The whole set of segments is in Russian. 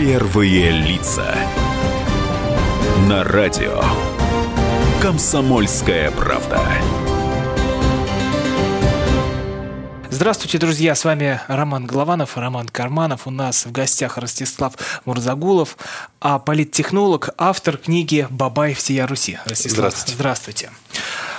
Первые лица. На радио. Комсомольская правда. Здравствуйте, друзья! С вами Роман Голованов, Роман Карманов. У нас в гостях Ростислав Мурзагулов, а политтехнолог, автор книги «Бабай всея Руси». Ростислав, здравствуйте. здравствуйте.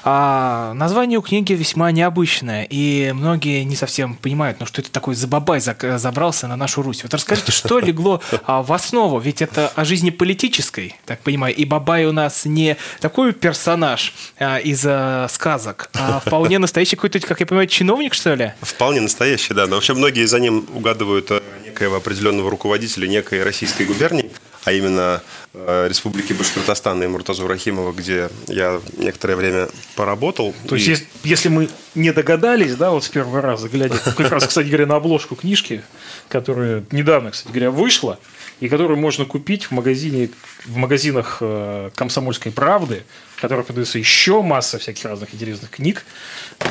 А название у книги весьма необычное, и многие не совсем понимают, ну что это такой забабай забрался на нашу Русь. Вот расскажите, что легло а, в основу? Ведь это о жизни политической, так понимаю, и Бабай у нас не такой персонаж а, из а, сказок, а вполне настоящий какой-то, как я понимаю, чиновник, что ли? Вполне настоящий, да. Но вообще многие за ним угадывают э, некоего определенного руководителя некой российской губернии а именно э, Республики Башкортостан и Муртазу Рахимова, где я некоторое время поработал. То и... есть, если мы не догадались, да, вот с первого раза, глядя как раз, кстати говоря, на обложку книжки, которая недавно, кстати говоря, вышла, и которую можно купить в магазине, в магазинах э, «Комсомольской правды», в которых продается еще масса всяких разных интересных книг.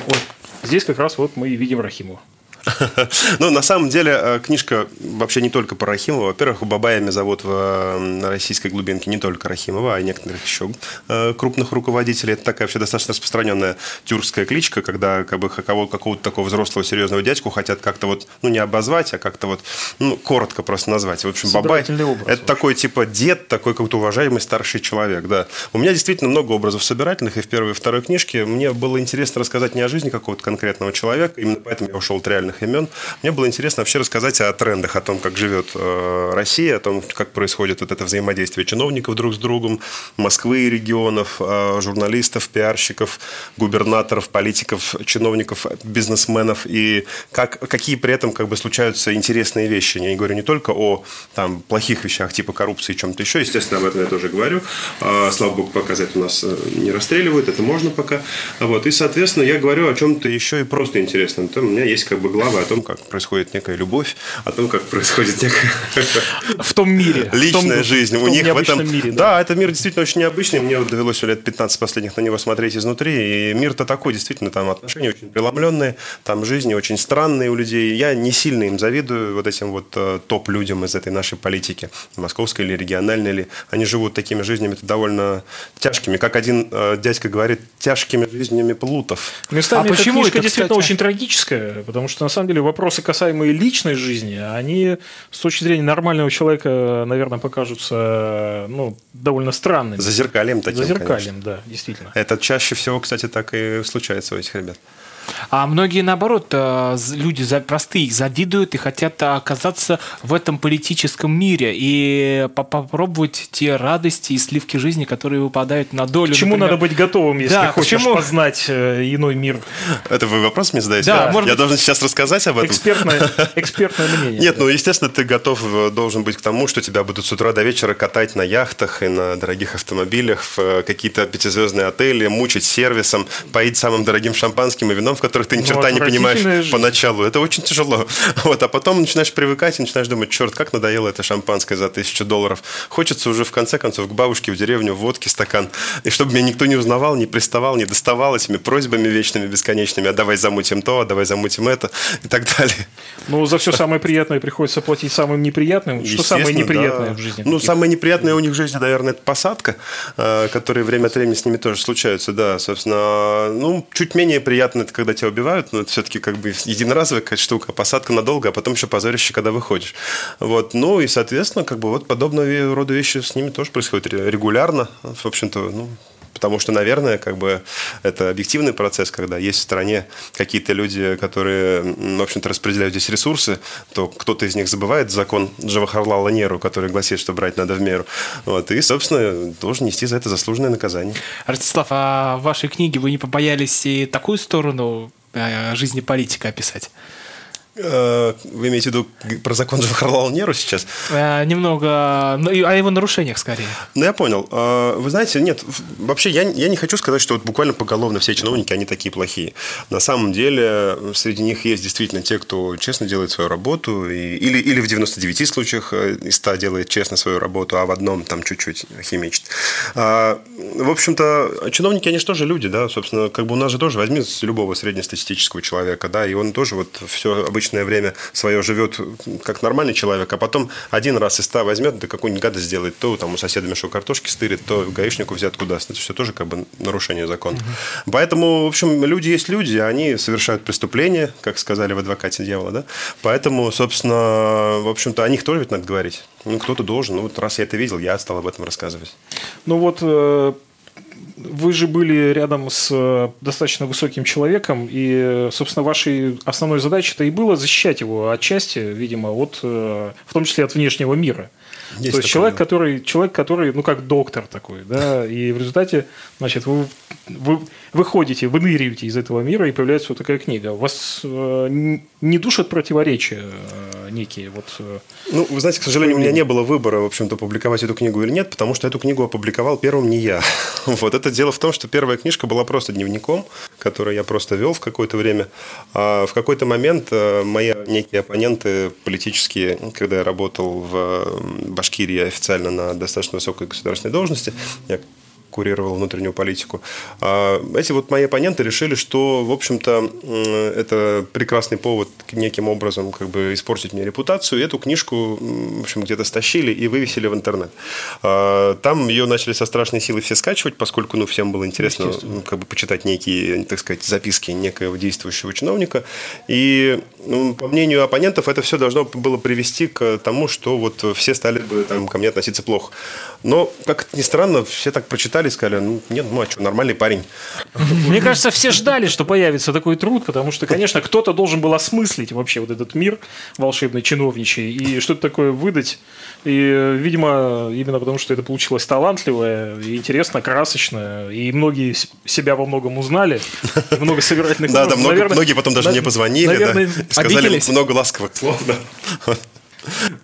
Вот здесь как раз вот мы и видим Рахимова. Ну, на самом деле, э, книжка вообще не только про Рахимова. Во-первых, Бабаями зовут в российской глубинке не только Рахимова, а и некоторых еще э, крупных руководителей. Это такая вообще достаточно распространенная тюркская кличка, когда как бы, какого-то такого взрослого серьезного дядьку хотят как-то вот, ну, не обозвать, а как-то вот, ну, коротко просто назвать. В общем, Бабай – это такой типа дед, такой какой-то уважаемый старший человек, да. У меня действительно много образов собирательных, и в первой и второй книжке мне было интересно рассказать не о жизни какого-то конкретного человека, именно поэтому я ушел от реальных разных имен. Мне было интересно вообще рассказать о трендах, о том, как живет э, Россия, о том, как происходит вот это взаимодействие чиновников друг с другом, Москвы и регионов, э, журналистов, пиарщиков, губернаторов, политиков, чиновников, бизнесменов, и как, какие при этом как бы случаются интересные вещи. Я не говорю не только о там, плохих вещах типа коррупции и чем-то еще, естественно, об этом я тоже говорю. А, слава богу, пока за это у нас э, не расстреливают, это можно пока. Вот. И, соответственно, я говорю о чем-то еще и просто интересном. Там у меня есть как бы главы о том, как происходит некая любовь, о том, как происходит некая... В том мире. Личная том, жизнь. В У них в этом... Мире, да. да, этот мир действительно очень необычный. Мне вот довелось лет 15 последних на него смотреть изнутри. И мир-то такой, действительно, там отношения очень преломленные, там жизни очень странные у людей. Я не сильно им завидую, вот этим вот э, топ-людям из этой нашей политики, московской или региональной или Они живут такими жизнями довольно тяжкими. Как один э, дядька говорит, тяжкими жизнями плутов. Местами а почему это действительно очень трагическая? Потому что на самом деле вопросы, касаемые личной жизни, они с точки зрения нормального человека, наверное, покажутся ну, довольно странными. Зазеркальем таким, Зазеркальем, конечно. да, действительно. Это чаще всего, кстати, так и случается у этих ребят. А многие, наоборот, э, люди простые завидуют и хотят оказаться в этом политическом мире и попробовать те радости и сливки жизни, которые выпадают на долю. К чему например... надо быть готовым, если да, хочешь почему... познать э, иной мир? Это вы вопрос мне задаете? Да, может Я быть, должен сейчас рассказать об этом? Экспертное, экспертное мнение. Нет, ну, естественно, ты готов э, должен быть к тому, что тебя будут с утра до вечера катать на яхтах и на дорогих автомобилях в какие-то пятизвездные отели, мучить сервисом, поить самым дорогим шампанским и вином, в которых ты ни черта не понимаешь жизнь. поначалу. Это очень тяжело. Вот, а потом начинаешь привыкать и начинаешь думать, черт, как надоело это шампанское за тысячу долларов. Хочется уже в конце концов к бабушке в деревню водки стакан. И чтобы меня никто не узнавал, не приставал, не доставал этими просьбами вечными, бесконечными. А давай замутим то, а давай замутим это и так далее. Ну, за все самое приятное приходится платить самым неприятным. Что самое неприятное да. в жизни? Ну, самое неприятное у них в жизни, наверное, это посадка, э, которая время от времени с ними тоже случаются, да, собственно. Ну, чуть менее приятно это, когда тебя убивают но это все-таки как бы единоразовая какая-то штука, посадка надолго, а потом еще позорище, когда выходишь. Вот. Ну и, соответственно, как бы вот подобного рода вещи с ними тоже происходят регулярно. В общем-то, ну, Потому что, наверное, как бы это объективный процесс, когда есть в стране какие-то люди, которые, в общем-то, распределяют здесь ресурсы, то кто-то из них забывает закон Джавахарлала Неру, который гласит, что брать надо в меру. Вот, и, собственно, должен нести за это заслуженное наказание. Ростислав, а в вашей книге вы не побоялись и такую сторону Э, жизни политика описать. Э, вы имеете в виду про закон Джавахарлала Неру сейчас? Э, немного, ну, о его нарушениях скорее. Ну, я понял. Э, вы знаете, нет, вообще я, я не хочу сказать, что вот буквально поголовно все чиновники, они такие плохие. На самом деле, среди них есть действительно те, кто честно делает свою работу, и, или, или в 99 случаях из 100 делает честно свою работу, а в одном там чуть-чуть химичит. В общем-то, чиновники, они же тоже люди, да, собственно, как бы у нас же тоже возьми любого среднестатистического человека, да, и он тоже вот все обычно обычное время свое живет как нормальный человек, а потом один раз из ста возьмет, да какую-нибудь гадость сделает, то там у соседа мешок картошки стырит, то гаишнику взятку даст. Это все тоже как бы нарушение закона. Угу. Поэтому, в общем, люди есть люди, они совершают преступления, как сказали в «Адвокате дьявола», да? Поэтому, собственно, в общем-то, о них тоже ведь надо говорить. Ну, кто-то должен. Ну, вот раз я это видел, я стал об этом рассказывать. Ну, вот э, вы же были рядом с э, достаточно высоким человеком, и, собственно, вашей основной задачей-то и было защищать его отчасти, видимо, от, э, в том числе от внешнего мира. Есть То есть человек, который, человек, который, ну, как доктор такой, да, и в результате, значит, вы, вы выходите, выныриваете из этого мира, и появляется вот такая книга. Вас э, не душат противоречия э, некие? Вот, э, ну, вы знаете, к сожалению, у меня не было выбора, в общем-то, публиковать эту книгу или нет, потому что эту книгу опубликовал первым не я. Вот это дело в том, что первая книжка была просто дневником, который я просто вел в какое-то время. А в какой-то момент э, мои некие оппоненты политические, когда я работал в Башкирии официально на достаточно высокой государственной должности, я курировал внутреннюю политику. А эти вот мои оппоненты решили, что, в общем-то, это прекрасный повод неким образом как бы испортить мне репутацию. И эту книжку, в общем, где-то стащили и вывесили в интернет. А, там ее начали со страшной силой все скачивать, поскольку, ну, всем было интересно как бы почитать некие, так сказать, записки некоего действующего чиновника. И, ну, по мнению оппонентов, это все должно было привести к тому, что вот все стали бы там ко мне относиться плохо. Но, как ни странно, все так прочитали и сказали, ну, нет, ну, а что, нормальный парень. Мне кажется, все ждали, что появится такой труд, потому что, конечно, кто-то должен был осмыслить вообще вот этот мир волшебный, чиновничий, и что-то такое выдать. И, видимо, именно потому, что это получилось талантливое, и интересно, красочно, и многие себя во многом узнали, много собирательных Да, да, многие потом даже мне позвонили, сказали много ласковых слов,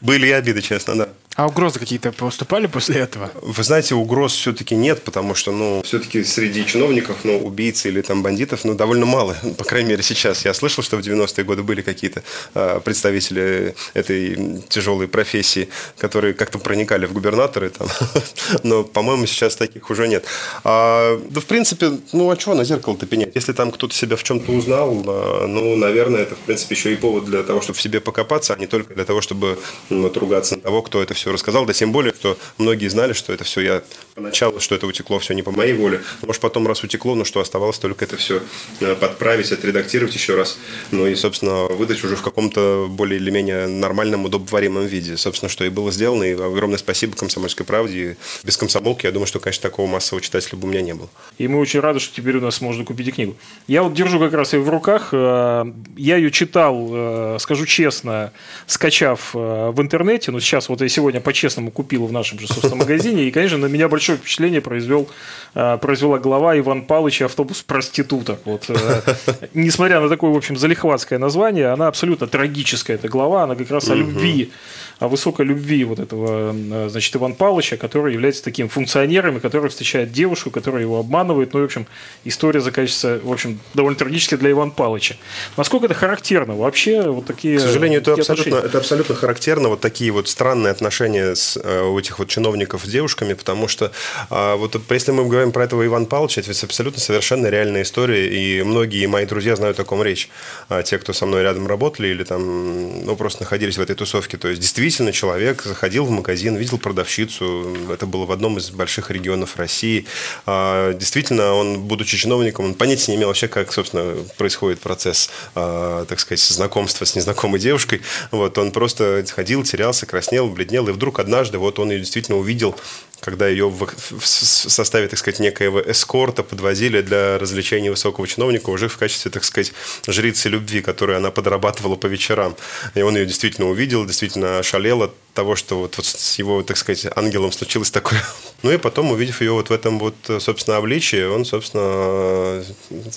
Были и обиды, честно, да. А угрозы какие-то поступали после этого? Вы знаете, угроз все-таки нет, потому что, ну, все-таки среди чиновников, ну, убийц или там бандитов, ну, довольно мало, по крайней мере, сейчас. Я слышал, что в 90-е годы были какие-то э, представители этой тяжелой профессии, которые как-то проникали в губернаторы, там. но, по-моему, сейчас таких уже нет. А, да, в принципе, ну, а чего на зеркало-то пенять? Если там кто-то себя в чем-то узнал, а, ну, наверное, это, в принципе, еще и повод для того, чтобы в себе покопаться, а не только для того, чтобы ну, вот, на того, кто это все все рассказал, да тем более, что многие знали, что это все я поначалу, что это утекло все не по моей воле. Может, потом раз утекло, но что оставалось только это все э, подправить, отредактировать еще раз. Ну и, собственно, выдать уже в каком-то более или менее нормальном, удобоваримом виде. Собственно, что и было сделано. И огромное спасибо «Комсомольской правде». И без комсомолки, я думаю, что, конечно, такого массового читателя бы у меня не было. И мы очень рады, что теперь у нас можно купить и книгу. Я вот держу как раз ее в руках. Э, я ее читал, э, скажу честно, скачав в интернете. Но сейчас вот я сегодня по-честному купил в нашем же собственном магазине. И, конечно, на меня большое впечатление произвел, э, произвела глава Иван Палыч и автобус проституток. Вот, э, несмотря на такое, в общем, залихватское название, она абсолютно трагическая, эта глава. Она как раз о любви высокой любви вот этого, э, значит, Иван Павловича, который является таким функционером, и который встречает девушку, которая его обманывает. Ну, в общем, история заканчивается, в общем, довольно трагически для Ивана Павловича. Насколько это характерно вообще? Вот такие К сожалению, это абсолютно, это абсолютно характерно, вот такие вот странные отношения с, э, у этих вот чиновников с девушками, потому что а, вот если мы говорим про этого Ивана Павловича, это ведь абсолютно совершенно реальная история, и многие мои друзья знают о ком речь. А, те, кто со мной рядом работали или там, ну, просто находились в этой тусовке. То есть, действительно, действительно человек заходил в магазин, видел продавщицу. Это было в одном из больших регионов России. А, действительно, он, будучи чиновником, он понятия не имел вообще, как, собственно, происходит процесс, а, так сказать, знакомства с незнакомой девушкой. Вот, он просто ходил, терялся, краснел, бледнел, и вдруг однажды вот он ее действительно увидел когда ее в, составе, так сказать, некоего эскорта подвозили для развлечения высокого чиновника уже в качестве, так сказать, жрицы любви, которую она подрабатывала по вечерам. И он ее действительно увидел, действительно ошалел от того, что вот, вот с его, так сказать, ангелом случилось такое. Ну и потом, увидев ее вот в этом вот, собственно, обличии, он, собственно,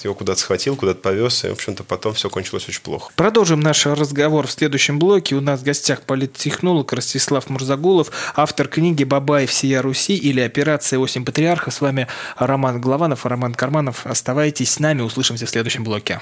его куда-то схватил, куда-то повез, и, в общем-то, потом все кончилось очень плохо. Продолжим наш разговор в следующем блоке. У нас в гостях политтехнолог Ростислав Мурзагулов, автор книги «Бабаев. Сия Руси» или «Операция Осень Патриарха». С вами Роман Голованов и Роман Карманов. Оставайтесь с нами, услышимся в следующем блоке.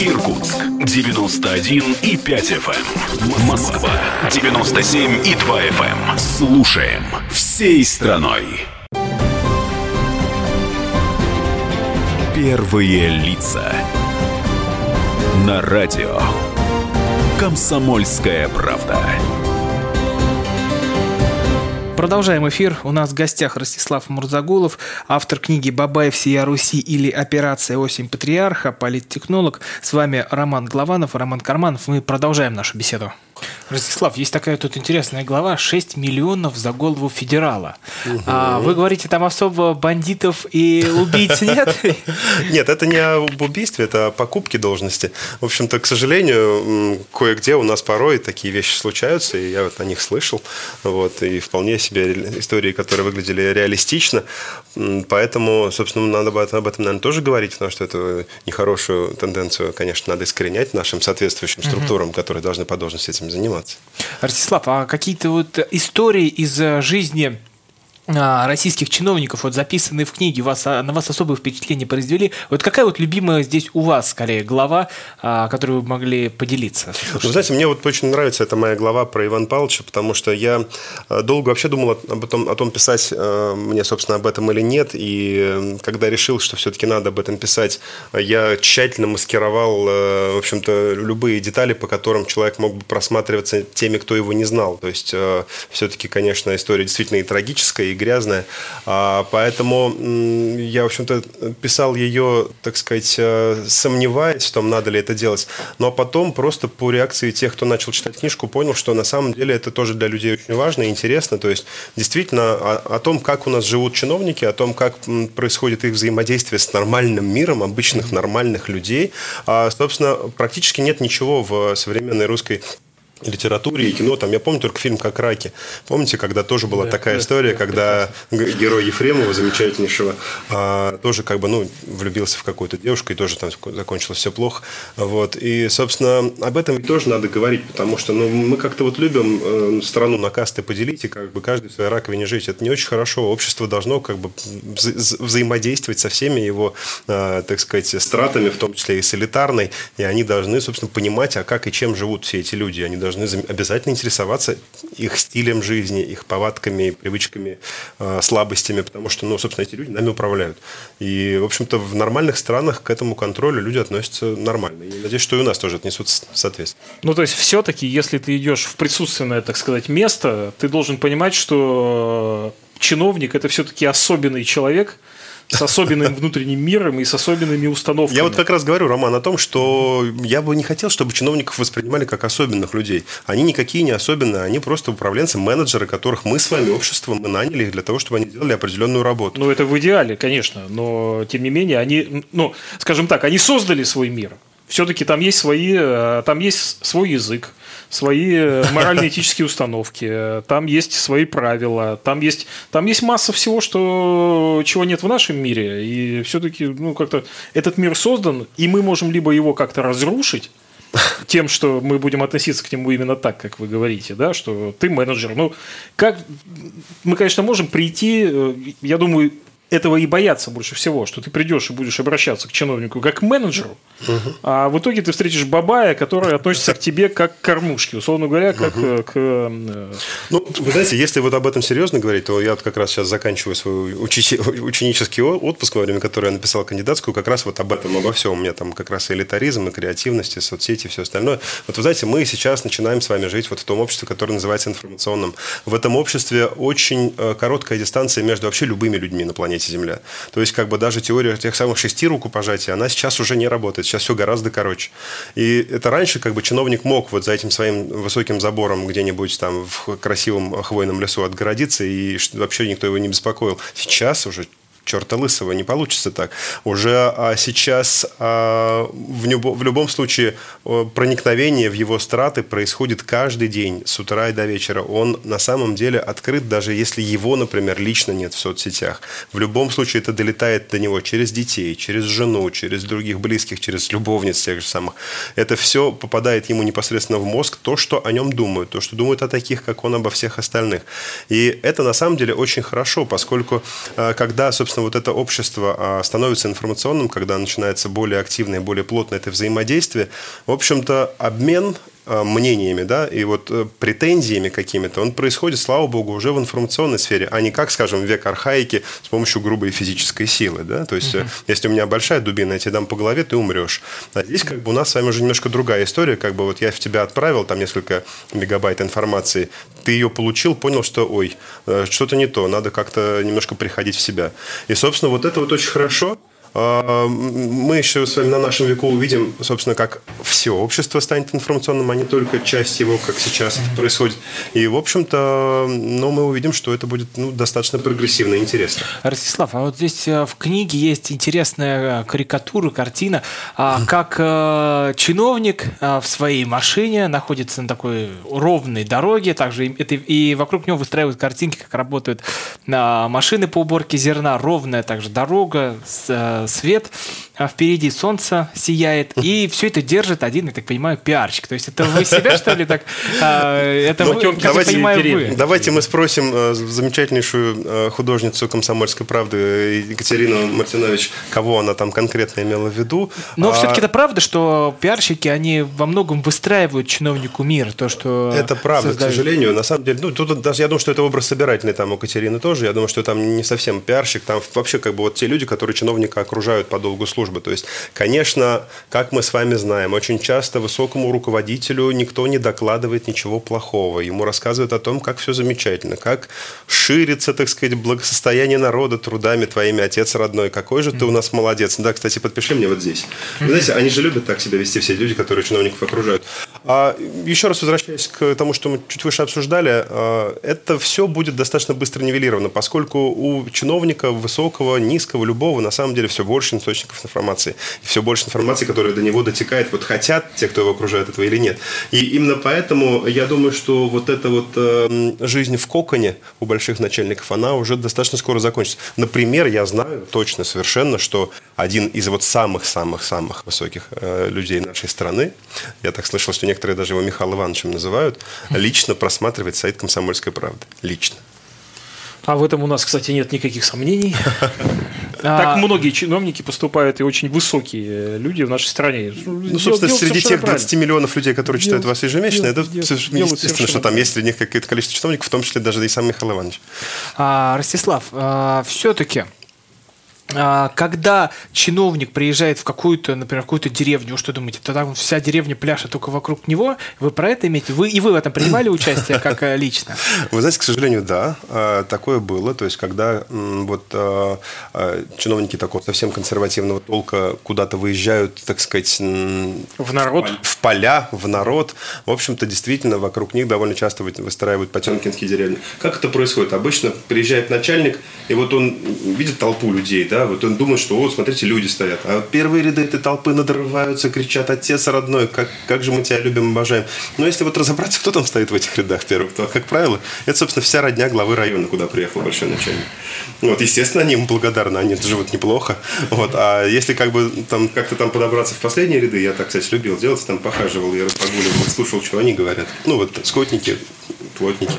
Эм. Иркутск 91 и 5 FM. Эм. Москва 97 и 2 FM. Слушаем всей страной. Первые лица. На радио. Комсомольская правда. Продолжаем эфир. У нас в гостях Ростислав Мурзагулов, автор книги «Бабаев всея Руси» или «Операция осень патриарха», политтехнолог. С вами Роман Главанов Роман Карманов. Мы продолжаем нашу беседу. Ростислав, есть такая тут интересная глава 6 миллионов за голову федерала. Угу. А, вы говорите, там особо бандитов и убийц нет? Нет, это не об убийстве, это о покупке должности. В общем-то, к сожалению, кое-где у нас порой такие вещи случаются, и я вот о них слышал. Вот, и вполне себе истории, которые выглядели реалистично. Поэтому, собственно, надо об этом, наверное, тоже говорить, потому что эту нехорошую тенденцию, конечно, надо искоренять нашим соответствующим структурам, которые должны по должности этим заниматься. Ростислав, а какие-то вот истории из э, жизни российских чиновников вот записанные в книге вас, а, на вас особое впечатление произвели. Вот какая вот любимая здесь у вас, скорее, глава, а, которую вы могли поделиться? Вы знаете, мне вот очень нравится эта моя глава про Иван Павловича, потому что я долго вообще думал об этом, о том, писать мне, собственно, об этом или нет. И когда решил, что все-таки надо об этом писать, я тщательно маскировал, в общем-то, любые детали, по которым человек мог бы просматриваться теми, кто его не знал. То есть, все-таки, конечно, история действительно и трагическая, и грязная. А, поэтому я, в общем-то, писал ее, так сказать, э, сомневаясь в том, надо ли это делать. Но потом просто по реакции тех, кто начал читать книжку, понял, что на самом деле это тоже для людей очень важно и интересно. То есть, действительно, о, о том, как у нас живут чиновники, о том, как происходит их взаимодействие с нормальным миром, обычных нормальных людей. А, собственно, практически нет ничего в современной русской литературе и кино. Там, я помню только фильм «Как раки». Помните, когда тоже была да, такая да, история, да, когда герой Ефремова, замечательнейшего, а, тоже как бы, ну, влюбился в какую-то девушку, и тоже там закончилось все плохо. Вот. И, собственно, об этом тоже надо говорить, потому что, ну, мы как-то вот любим э, страну на касты поделить, и как бы каждый в своей раковине жить. Это не очень хорошо. Общество должно как бы вза взаимодействовать со всеми его, э, так сказать, стратами, в том числе и с элитарной, и они должны, собственно, понимать, а как и чем живут все эти люди. Они должны обязательно интересоваться их стилем жизни, их повадками, привычками, э, слабостями, потому что, ну, собственно, эти люди нами управляют. И, в общем-то, в нормальных странах к этому контролю люди относятся нормально. И надеюсь, что и у нас тоже отнесут соответственно. Ну, то есть, все-таки, если ты идешь в присутственное, так сказать, место, ты должен понимать, что чиновник – это все-таки особенный человек – с особенным внутренним миром и с особенными установками. Я вот как раз говорю, Роман, о том, что я бы не хотел, чтобы чиновников воспринимали как особенных людей. Они никакие не особенные, они просто управленцы, менеджеры, которых мы с вами, общество, мы наняли для того, чтобы они делали определенную работу. Ну, это в идеале, конечно, но тем не менее, они, ну, скажем так, они создали свой мир. Все-таки там есть свои, э, там есть свой язык, свои э, морально-этические установки, там есть свои правила, там есть, там есть масса всего, что, чего нет в нашем мире. И все-таки ну, как-то этот мир создан, и мы можем либо его как-то разрушить, тем, что мы будем относиться к нему именно так, как вы говорите, да, что ты менеджер. Ну, как мы, конечно, можем прийти, э, я думаю, этого и боятся больше всего, что ты придешь и будешь обращаться к чиновнику как к менеджеру, угу. а в итоге ты встретишь бабая, который относится к тебе как к кормушке, условно говоря, как угу. к... Э, ну, вы знаете, если вот об этом серьезно говорить, то я вот как раз сейчас заканчиваю свой учи... ученический отпуск, во время которого я написал кандидатскую, как раз вот об этом, обо всем. У меня там как раз и элитаризм, и креативность, и соцсети, и все остальное. Вот вы знаете, мы сейчас начинаем с вами жить вот в том обществе, которое называется информационным. В этом обществе очень э, короткая дистанция между вообще любыми людьми на планете планете Земля. То есть, как бы даже теория тех самых шести рукопожатий, она сейчас уже не работает. Сейчас все гораздо короче. И это раньше как бы чиновник мог вот за этим своим высоким забором где-нибудь там в красивом хвойном лесу отгородиться, и вообще никто его не беспокоил. Сейчас уже черта лысого, не получится так. Уже а, сейчас а, в, любо, в любом случае проникновение в его страты происходит каждый день, с утра и до вечера. Он на самом деле открыт, даже если его, например, лично нет в соцсетях. В любом случае это долетает до него через детей, через жену, через других близких, через любовниц тех же самых. Это все попадает ему непосредственно в мозг, то, что о нем думают, то, что думают о таких, как он, обо всех остальных. И это на самом деле очень хорошо, поскольку а, когда, собственно, вот это общество а, становится информационным, когда начинается более активное, более плотное это взаимодействие, в общем-то, обмен мнениями, да, и вот э, претензиями какими-то, он происходит, слава богу, уже в информационной сфере, а не как, скажем, век архаики с помощью грубой физической силы, да, то есть, uh-huh. если у меня большая дубина, я тебе дам по голове, ты умрешь. А здесь как бы у нас с вами уже немножко другая история, как бы вот я в тебя отправил там несколько мегабайт информации, ты ее получил, понял, что, ой, что-то не то, надо как-то немножко приходить в себя. И, собственно, вот это вот очень хорошо, мы еще с вами на нашем веку увидим, собственно, как все общество станет информационным, а не только часть его, как сейчас это происходит. И, в общем-то, ну, мы увидим, что это будет ну, достаточно прогрессивно и интересно. Ростислав, а вот здесь э, в книге есть интересная э, карикатура, картина, а, как э, чиновник в своей машине находится на такой ровной дороге, также это, и вокруг него выстраивают картинки, как работают машины по уборке зерна, ровная также дорога с свет, а впереди солнце сияет, и все это держит один, я так понимаю, пиарщик. То есть это вы себя, что ли, так? А, это ну, вы, давайте, понимаю, вы. Давайте мы спросим э, замечательнейшую э, художницу «Комсомольской правды» Екатерину Мартинович, кого она там конкретно имела в виду. Но а... все-таки это правда, что пиарщики, они во многом выстраивают чиновнику мир, то, что Это правда, создают. к сожалению. На самом деле, ну, тут даже, я думаю, что это образ собирательный там у Катерины тоже. Я думаю, что там не совсем пиарщик, там вообще как бы вот те люди, которые чиновника окружают по долгу службы. То есть, конечно, как мы с вами знаем, очень часто высокому руководителю никто не докладывает ничего плохого. Ему рассказывают о том, как все замечательно, как ширится, так сказать, благосостояние народа трудами твоими, отец родной. Какой же ты у нас молодец. Да, кстати, подпиши мне вот здесь. Вы знаете, они же любят так себя вести, все люди, которые чиновников окружают. А еще раз возвращаясь к тому, что мы чуть выше обсуждали, а, это все будет достаточно быстро нивелировано, поскольку у чиновника высокого, низкого, любого, на самом деле все больше источников информации. И все больше информации, которая до него дотекает, вот хотят те, кто его окружает, этого или нет. И именно поэтому я думаю, что вот эта вот э, жизнь в коконе у больших начальников, она уже достаточно скоро закончится. Например, я знаю точно совершенно, что один из вот самых-самых-самых высоких э, людей нашей страны, я так слышал, что некоторые даже его Михаил Ивановичем называют, лично просматривает сайт «Комсомольской правды». Лично. А в этом у нас, кстати, нет никаких сомнений. Так а, многие чиновники поступают и очень высокие люди в нашей стране. Ну, собственно, среди тех 20 миллионов людей, которые читают вас ежемесячно, это естественно, что там есть среди них какое-то количество чиновников, в том числе даже и сам Михаил Иванович. А, Ростислав, все-таки а, когда чиновник приезжает в какую-то, например, в какую-то деревню, что думаете, тогда вся деревня пляшет только вокруг него, вы про это имеете? Вы, и вы в этом принимали участие как э, лично? Вы знаете, к сожалению, да, а, такое было. То есть, когда вот а, чиновники такого совсем консервативного толка куда-то выезжают, так сказать... В народ? В поля, в народ. В общем-то, действительно, вокруг них довольно часто выстраивают потемкинские деревни. Как это происходит? Обычно приезжает начальник, и вот он видит толпу людей, да, да, вот он думает, что вот, смотрите, люди стоят. А первые ряды этой толпы надрываются, кричат, отец родной, как, как же мы тебя любим, обожаем. Но если вот разобраться, кто там стоит в этих рядах первых, то, как правило, это, собственно, вся родня главы района, куда приехал большой начальник. Вот, естественно, они ему благодарны, они живут неплохо. Вот, а если как бы там как-то там подобраться в последние ряды, я так, кстати, любил делать, там похаживал, я прогуливал, слушал, что они говорят. Ну, вот скотники, плотники.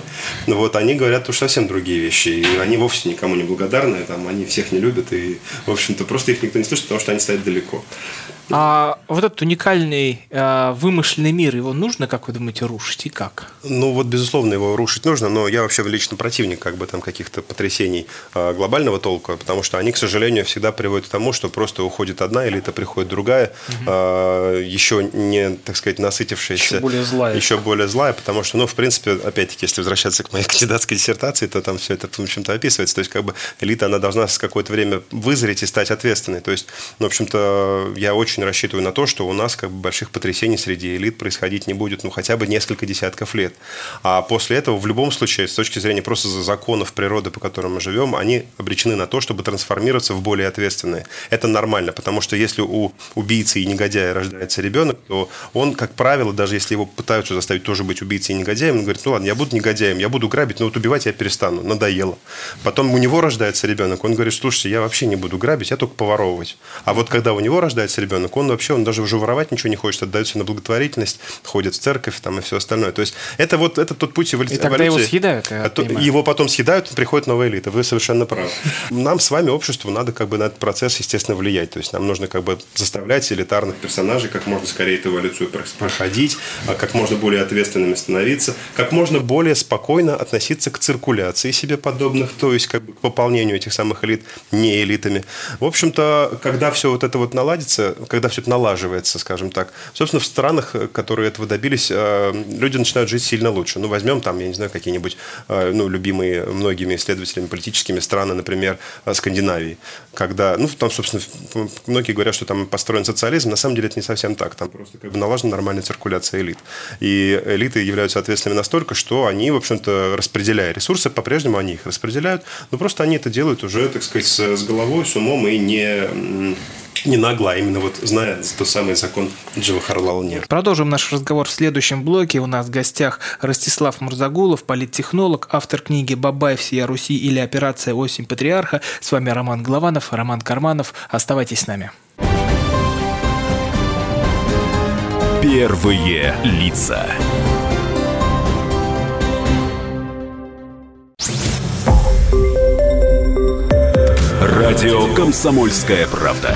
Но вот они говорят уж совсем другие вещи. И они вовсе никому не благодарны, там, они всех не любят. И, в общем-то, просто их никто не слышит, потому что они стоят далеко. А вот этот уникальный э, вымышленный мир, его нужно, как вы думаете, рушить и как? Ну вот, безусловно, его рушить нужно, но я вообще лично противник как бы там каких-то потрясений э, глобального толка, потому что они, к сожалению, всегда приводят к тому, что просто уходит одна элита, приходит другая, угу. э, еще не, так сказать, насытившаяся. Еще более злая. Еще более злая, потому что, ну, в принципе, опять-таки, если возвращаться к моей кандидатской диссертации, то там все это, в общем-то, описывается. То есть, как бы элита, она должна с какое-то время вызреть и стать ответственной. То есть, ну, в общем-то, я очень очень рассчитываю на то, что у нас как бы больших потрясений среди элит происходить не будет, ну, хотя бы несколько десятков лет. А после этого, в любом случае, с точки зрения просто законов природы, по которым мы живем, они обречены на то, чтобы трансформироваться в более ответственные. Это нормально, потому что если у убийцы и негодяя рождается ребенок, то он, как правило, даже если его пытаются заставить тоже быть убийцей и негодяем, он говорит, ну ладно, я буду негодяем, я буду грабить, но вот убивать я перестану, надоело. Потом у него рождается ребенок, он говорит, слушайте, я вообще не буду грабить, я только поворовывать. А вот когда у него рождается ребенок, он вообще, он даже уже воровать ничего не хочет, отдается на благотворительность, ходит в церковь там и все остальное. То есть это вот это тот путь эволюции. И тогда его съедают, а то, Его потом съедают, приходит новая элита. Вы совершенно правы. Нам с вами, обществу, надо как бы на этот процесс, естественно, влиять. То есть нам нужно как бы заставлять элитарных персонажей как можно скорее эту эволюцию проходить, а как можно более ответственными становиться, как можно более спокойно относиться к циркуляции себе подобных, то есть как бы к пополнению этих самых элит не элитами. В общем-то, когда все вот это вот наладится, когда все это налаживается, скажем так, собственно, в странах, которые этого добились, э, люди начинают жить сильно лучше. Ну, возьмем там, я не знаю, какие-нибудь, э, ну, любимые многими исследователями политическими страны, например, э, Скандинавии, когда, ну, там, собственно, многие говорят, что там построен социализм, на самом деле это не совсем так, там просто как бы налажена нормальная циркуляция элит. И элиты являются ответственными настолько, что они, в общем-то, распределяя ресурсы, по-прежнему они их распределяют, но просто они это делают уже, так сказать, с головой, с умом и не не нагло, а именно вот зная тот самый закон Джавахарлала нет. Продолжим наш разговор в следующем блоке. У нас в гостях Ростислав Мурзагулов, политтехнолог, автор книги «Бабай, всея Руси» или «Операция «Осень патриарха». С вами Роман Главанов, Роман Карманов. Оставайтесь с нами. Первые лица. Радио «Комсомольская правда».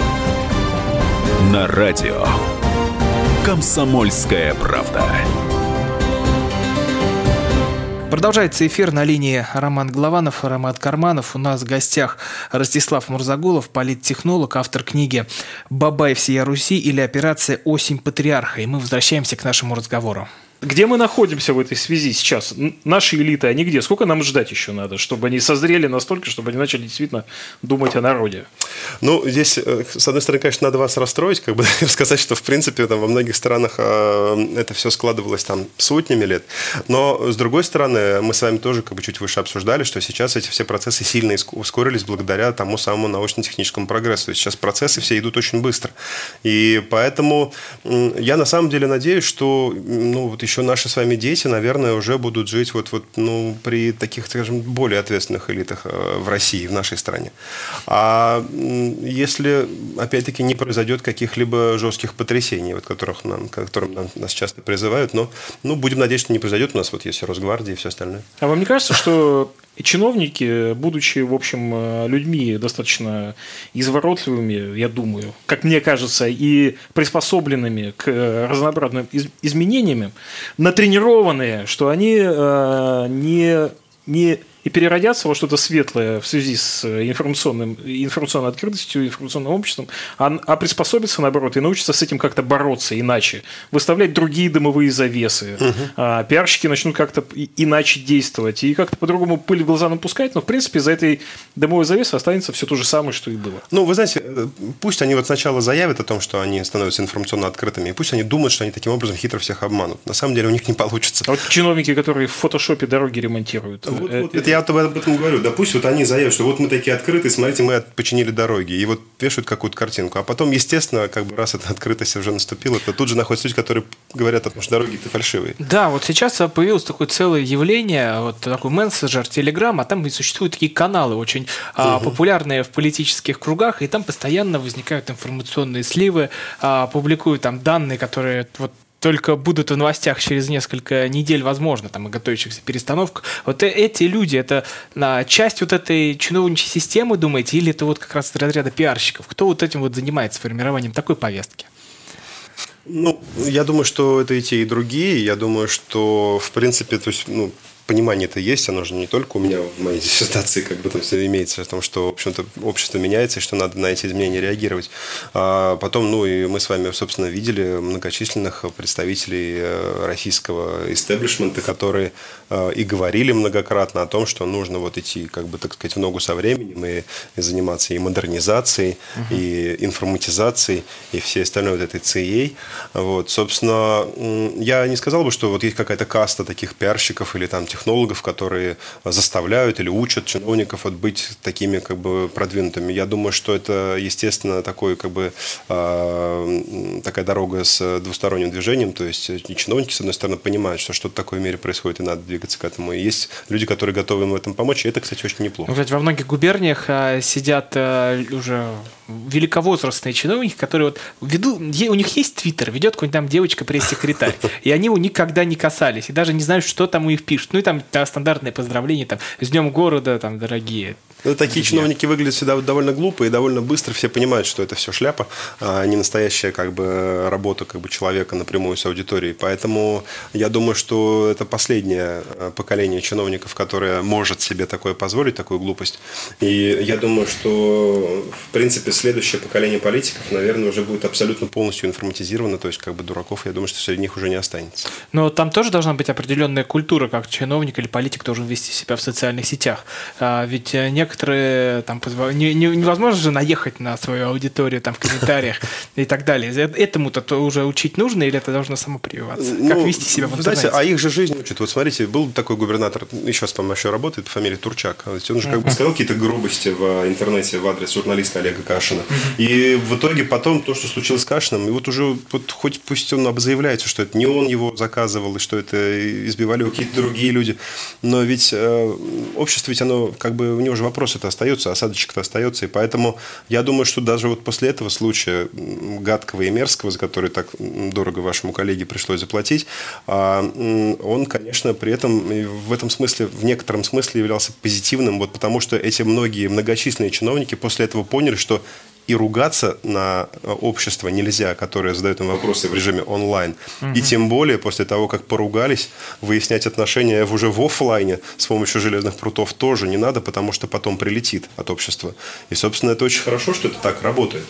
На радио. Комсомольская правда. Продолжается эфир на линии Роман Главанов, Роман Карманов. У нас в гостях Ростислав Мурзагулов, политтехнолог, автор книги «Бабай всея Руси» или «Операция «Осень патриарха». И мы возвращаемся к нашему разговору. Где мы находимся в этой связи сейчас? Наши элиты, они где? Сколько нам ждать еще надо, чтобы они созрели настолько, чтобы они начали действительно думать о народе? Ну, здесь, э, с одной стороны, конечно, надо вас расстроить, как бы сказать, что, в принципе, там, во многих странах э, это все складывалось там сотнями лет. Но, с другой стороны, мы с вами тоже как бы чуть выше обсуждали, что сейчас эти все процессы сильно ускорились благодаря тому самому научно-техническому прогрессу. Сейчас процессы все идут очень быстро. И поэтому я на самом деле надеюсь, что ну, вот еще еще наши с вами дети, наверное, уже будут жить вот, вот, ну, при таких, скажем, более ответственных элитах э, в России, в нашей стране. А если, опять-таки, не произойдет каких-либо жестких потрясений, вот, которых нам, которым нам, нас часто призывают, но ну, будем надеяться, что не произойдет. У нас вот есть Росгвардия и все остальное. А вам не кажется, что чиновники, будучи, в общем, э, людьми достаточно изворотливыми, я думаю, как мне кажется, и приспособленными к э, разнообразным изменениям, натренированные, что они э, не, не и переродятся во что-то светлое в связи с э, информационным, информационной открытостью, информационным обществом, а, а приспособиться, наоборот, и научиться с этим как-то бороться иначе, выставлять другие дымовые завесы. Угу. А, пиарщики начнут как-то иначе действовать и как-то по-другому пыль в глаза напускать, но, в принципе, за этой дымовой завесой останется все то же самое, что и было. Ну, вы знаете, э, пусть они вот сначала заявят о том, что они становятся информационно открытыми, и пусть они думают, что они таким образом хитро всех обманут. На самом деле у них не получится. А вот чиновники, которые в фотошопе дороги ремонтируют. Вот, вот, это я об этом говорю. Да пусть вот они заявят, что вот мы такие открытые, смотрите, мы починили дороги. И вот вешают какую-то картинку. А потом, естественно, как бы раз эта открытость уже наступила, то тут же находятся люди, которые говорят о том, что дороги-то фальшивые. Да, вот сейчас появилось такое целое явление, вот такой мессенджер, Телеграм, а там существуют такие каналы очень угу. популярные в политических кругах, и там постоянно возникают информационные сливы, а, публикуют там данные, которые вот только будут в новостях через несколько недель, возможно, там, и готовящихся перестановок. Вот э, эти люди, это на часть вот этой чиновничьей системы, думаете, или это вот как раз разряда пиарщиков? Кто вот этим вот занимается формированием такой повестки? Ну, я думаю, что это и те, и другие. Я думаю, что, в принципе, то есть, ну, понимание-то есть, оно же не только у меня в моей диссертации как бы там все имеется, о том, что, в общем-то, общество меняется, и что надо на эти изменения реагировать. А потом, ну, и мы с вами, собственно, видели многочисленных представителей э, российского истеблишмента, которые э, и говорили многократно о том, что нужно вот идти, как бы, так сказать, в ногу со временем и, и заниматься и модернизацией, угу. и информатизацией, и всей остальной вот этой ЦИей. Вот, собственно, я не сказал бы, что вот есть какая-то каста таких пиарщиков или там тех технологов, которые заставляют или учат чиновников вот быть такими как бы продвинутыми. Я думаю, что это, естественно, такой как бы э, такая дорога с двусторонним движением, то есть и чиновники, с одной стороны, понимают, что что-то такое в мире происходит, и надо двигаться к этому. И есть люди, которые готовы им в этом помочь, и это, кстати, очень неплохо. Кстати, во многих губерниях а, сидят а, уже великовозрастные чиновники, которые вот ведут, у них есть твиттер, ведет какой-нибудь там девочка пресс-секретарь, и они его никогда не касались, и даже не знают, что там у них пишут. Ну и там да, стандартные поздравления, там, с Днем города, там, дорогие. Ну, такие чиновники выглядят всегда довольно глупо и довольно быстро все понимают, что это все шляпа, а не настоящая как бы работа как бы человека напрямую с аудиторией. Поэтому я думаю, что это последнее э, поколение чиновников, которое может себе такое позволить, такую глупость. И я думаю, что в принципе следующее поколение политиков, наверное, уже будет абсолютно полностью информатизировано, то есть как бы дураков, я думаю, что среди них уже не останется. Но там тоже должна быть определенная культура, как чиновник или политик должен вести себя в социальных сетях. А ведь э, некоторые некоторые там не, не, невозможно же наехать на свою аудиторию там в комментариях и так далее. Этому-то уже учить нужно или это должно само прививаться? Как ну, вести себя в интернете? Знаете, а их же жизнь учит. Вот смотрите, был такой губернатор, еще с по еще работает, фамилия Турчак. Он же как бы сказал какие-то грубости в интернете в адрес журналиста Олега Кашина. И в итоге потом то, что случилось с Кашиным, и вот уже вот хоть пусть он заявляется, что это не он его заказывал, и что это избивали какие-то другие люди, но ведь э, общество ведь оно как бы у него же вопрос вопрос это остается, осадочек-то остается. И поэтому я думаю, что даже вот после этого случая гадкого и мерзкого, за который так дорого вашему коллеге пришлось заплатить, а, он, конечно, при этом в этом смысле, в некотором смысле являлся позитивным, вот потому что эти многие многочисленные чиновники после этого поняли, что и ругаться на э, общество нельзя, которое задает им вопросы в режиме онлайн. Угу. И тем более после того, как поругались, выяснять отношения уже в офлайне с помощью железных прутов тоже не надо, потому что потом прилетит от общества. И, собственно, это очень хорошо, что это так работает.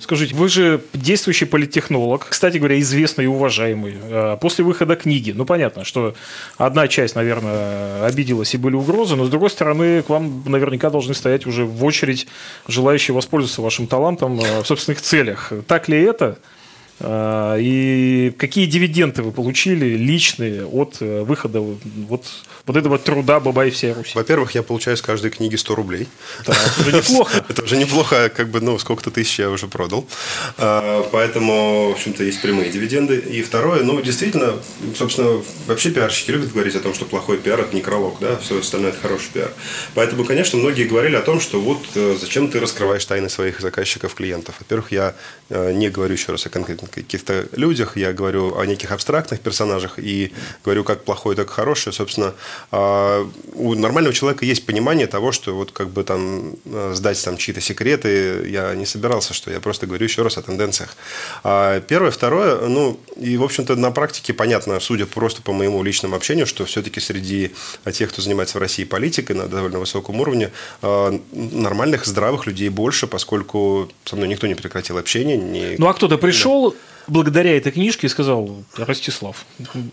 Скажите, вы же действующий политтехнолог, кстати говоря, известный и уважаемый. А, после выхода книги, ну понятно, что одна часть, наверное, обиделась и были угрозы, но с другой стороны, к вам наверняка должны стоять уже в очередь желающие воспользоваться вашим талантом а, в собственных целях. Так ли это? А, и какие дивиденды вы получили личные от э, выхода вот, вот этого труда Бабай всей Руси? Во-первых, я получаю с каждой книги 100 рублей. Да, это уже неплохо. Это уже неплохо, как бы, ну, сколько-то тысяч я уже продал. А, поэтому, в общем-то, есть прямые дивиденды. И второе, ну, действительно, собственно, вообще пиарщики любят говорить о том, что плохой пиар – это некролог, да, все остальное – это хороший пиар. Поэтому, конечно, многие говорили о том, что вот э, зачем ты раскрываешь тайны своих заказчиков, клиентов. Во-первых, я э, не говорю еще раз о конкретных каких-то людях, я говорю о неких абстрактных персонажах и говорю как плохое, так и хорошее. Собственно, а, у нормального человека есть понимание того, что вот как бы там э, сдать там чьи-то секреты я не собирался, что я просто говорю еще раз о тенденциях. А первое, второе, ну и в общем-то на практике понятно, судя просто по моему личному общению, что все-таки среди тех, кто занимается в России политикой на довольно высоком уровне, а, нормальных, здравых людей больше, поскольку со мной никто не прекратил общение. Не... Ну а кто-то пришел благодаря этой книжке сказал, Ростислав,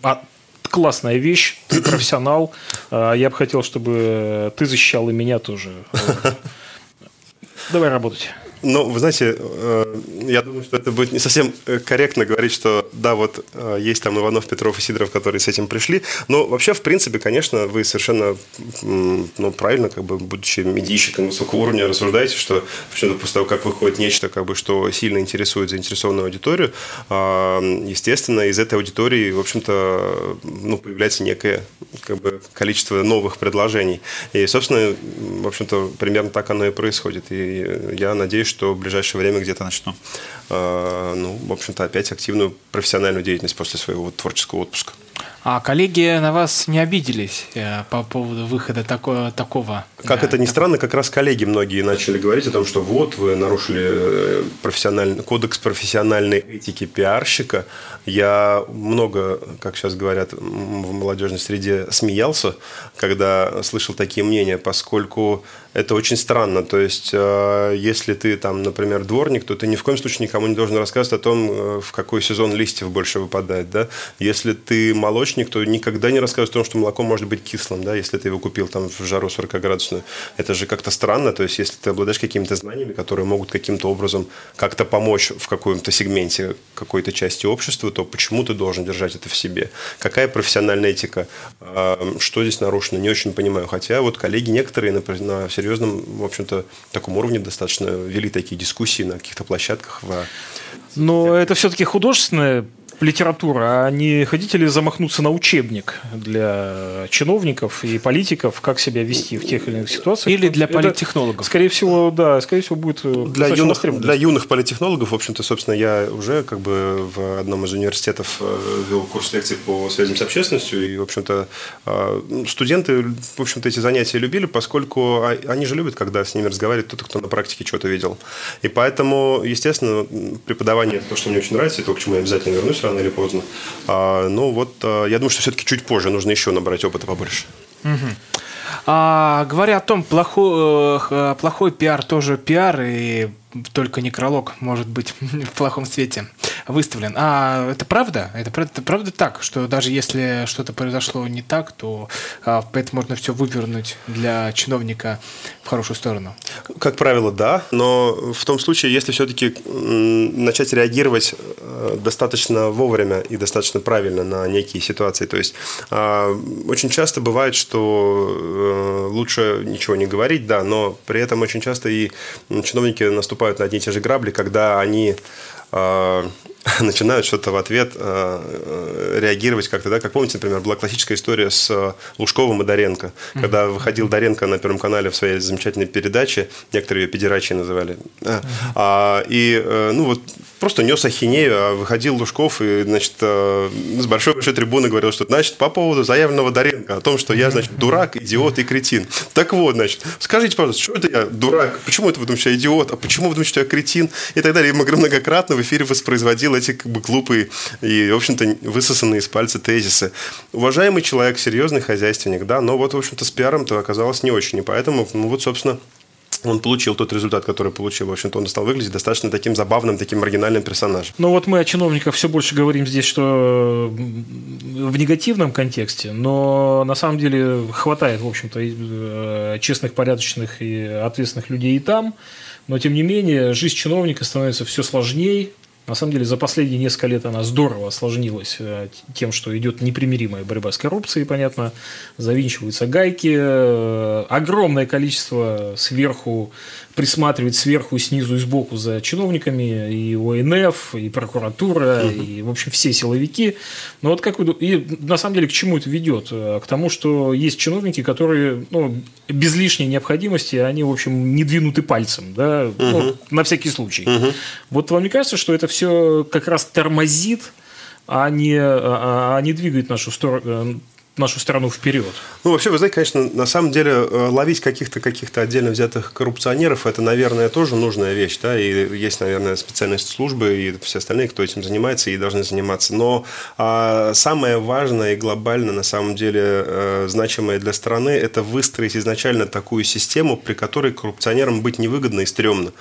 а классная вещь, ты профессионал, а, я бы хотел, чтобы ты защищал и меня тоже. Давай работать. Ну, вы знаете, э, я думаю, что это будет не совсем э, корректно говорить, что да, вот э, есть там Иванов, Петров и Сидоров, которые с этим пришли. Но вообще, в принципе, конечно, вы совершенно ну, правильно, как бы, будучи медийщиком высокого уровня, рассуждаете, что почему-то после того, как выходит нечто, как бы, что сильно интересует заинтересованную аудиторию, а, естественно, из этой аудитории, в общем-то, ну, появляется некое как бы, количество новых предложений. И, собственно, в общем-то, примерно так оно и происходит. И я надеюсь, что в ближайшее время где-то начну, э, ну, в общем-то, опять активную профессиональную деятельность после своего творческого отпуска. А коллеги на вас не обиделись э, по поводу выхода такого? такого как да, это ни так- странно, как раз коллеги многие начали говорить о том, что вот вы нарушили э, профессиональный, кодекс профессиональной этики пиарщика. Я много, как сейчас говорят в молодежной среде, смеялся, когда слышал такие мнения, поскольку это очень странно. То есть, э, если ты там, например, дворник, то ты ни в коем случае никому не должен рассказывать о том, э, в какой сезон листьев больше выпадает. Да? Если ты молочник, то никогда не рассказывай о том, что молоко может быть кислым, да, если ты его купил там в жару 40-градусную. Это же как-то странно. То есть, если ты обладаешь какими-то знаниями, которые могут каким-то образом как-то помочь в каком-то сегменте какой-то части общества, то почему ты должен держать это в себе? Какая профессиональная этика? А, Что здесь нарушено? Не очень понимаю. Хотя вот коллеги некоторые на, на серьезном, в общем-то, таком уровне достаточно вели такие дискуссии на каких-то площадках. В... Но это все-таки художественная литература, а не хотите ли замахнуться на учебник для чиновников и политиков, как себя вести в тех или иных ситуациях? Или для Это, политтехнологов. Скорее всего, да, скорее всего, будет э, Для юных, для юных политтехнологов, в общем-то, собственно, я уже как бы в одном из университетов э, вел курс лекций по связям с общественностью, и, в общем-то, э, студенты, в общем-то, эти занятия любили, поскольку а- они же любят, когда с ними разговаривает кто-то, кто на практике что-то видел. И поэтому, естественно, преподавание – это то, что мне очень нравится, и то, к чему я обязательно вернусь рано или поздно. А, Ну, вот, э, я думаю, что все-таки чуть позже нужно еще набрать опыта побольше. А, говоря о том, плохой, э, х- плохой пиар тоже пиар, и только некролог может быть в плохом свете выставлен. А это правда? Это, это правда так, что даже если что-то произошло не так, то а, это можно все вывернуть для чиновника в хорошую сторону? Как правило, да, но в том случае, если все-таки начать реагировать э, достаточно вовремя и достаточно правильно на некие ситуации, то есть а, очень часто бывает, что э, лучше ничего не говорить, да, но при этом очень часто и чиновники наступают на одни и те же грабли, когда они а, начинают что-то в ответ а, э, реагировать как-то, да, как помните, например, была классическая история с э, Лужковым и Доренко, когда выходил Доренко на Первом канале в своей замечательной передаче, некоторые ее педерачей называли, А, а, и, э, ну, вот просто нес ахинею, а выходил Лужков и, значит, э, с большой-большой трибуны говорил, что, значит, по поводу заявленного Доренко, о том, что я, значит, дурак, идиот и кретин. Так вот, значит, скажите, пожалуйста, что это я дурак? Почему это вы думаете, что я идиот? А почему вы думаете, что я кретин? И так далее. И многократно в эфире воспроизводил эти как бы глупые и, в общем-то, высосанные из пальца тезисы. Уважаемый человек, серьезный хозяйственник, да, но вот, в общем-то, с пиаром-то оказалось не очень. И поэтому, ну вот, собственно, он получил тот результат, который получил. В общем-то, он стал выглядеть достаточно таким забавным, таким маргинальным персонажем. Но вот мы о чиновниках все больше говорим здесь, что в негативном контексте, но на самом деле хватает, в общем-то, э, честных, порядочных и ответственных людей и там. Но, тем не менее, жизнь чиновника становится все сложнее. На самом деле, за последние несколько лет она здорово осложнилась э, тем, что идет непримиримая борьба с коррупцией, понятно, завинчиваются гайки, э, огромное количество сверху присматривать сверху, снизу и сбоку за чиновниками, и ОНФ, и прокуратура, и, в общем, все силовики. Но вот как вы И на самом деле к чему это ведет? Э, К тому, что есть чиновники, которые ну, без лишней необходимости, они, в общем, не двинуты пальцем, да, ну, на всякий случай. Вот вам не кажется, что это все как раз тормозит, а не, а, а не двигает нашу сторону, нашу страну вперед? Ну, вообще, вы знаете, конечно, на самом деле э, ловить каких-то каких-то отдельно взятых коррупционеров, это, наверное, тоже нужная вещь, да, и есть, наверное, специальность службы и все остальные, кто этим занимается и должны заниматься. Но а, самое важное и глобально, на самом деле, э, значимое для страны, это выстроить изначально такую систему, при которой коррупционерам быть невыгодно и стрёмно.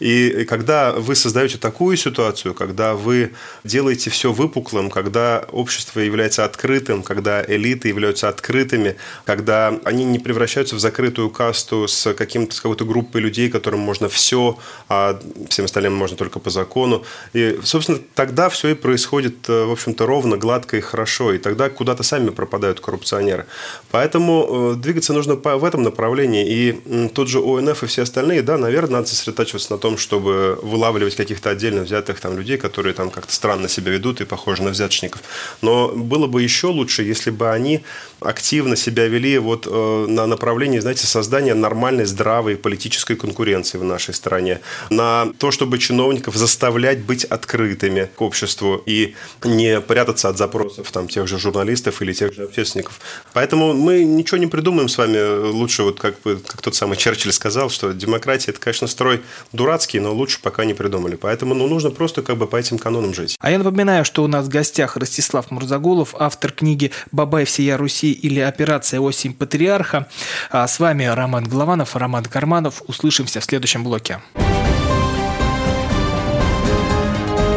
И когда вы создаете такую ситуацию, когда вы делаете все выпуклым, когда общество является открытым, когда элиты являются открытыми, когда они не превращаются в закрытую касту с, каким-то, с какой-то группой людей, которым можно все, а всем остальным можно только по закону. И, собственно, тогда все и происходит, э, в общем-то, ровно, гладко и хорошо. И тогда куда-то сами пропадают коррупционеры. Поэтому э, двигаться нужно в этом направлении. И тот же ОНФ и все остальные, да, наверное, надо сосредотачиваться на том, чтобы вылавливать каких-то отдельно взятых там людей, которые там как-то странно себя ведут и похожи на взяточников. Но было бы еще лучше, если бы они они активно себя вели вот э, на направлении, знаете, создания нормальной, здравой политической конкуренции в нашей стране, на то, чтобы чиновников заставлять быть открытыми к обществу и не прятаться от запросов там тех же журналистов или тех же общественников. Поэтому мы ничего не придумаем с вами лучше, вот как, бы, как тот самый Черчилль сказал, что демократия – это, конечно, строй дурацкий, но лучше пока не придумали. Поэтому ну, нужно просто как бы по этим канонам жить. А я напоминаю, что у нас в гостях Ростислав Мурзагулов, автор книги «Бабай всея Руси» или «Операция осень патриарха». А с вами Роман Голованов, Роман Карманов. Услышимся в следующем блоке.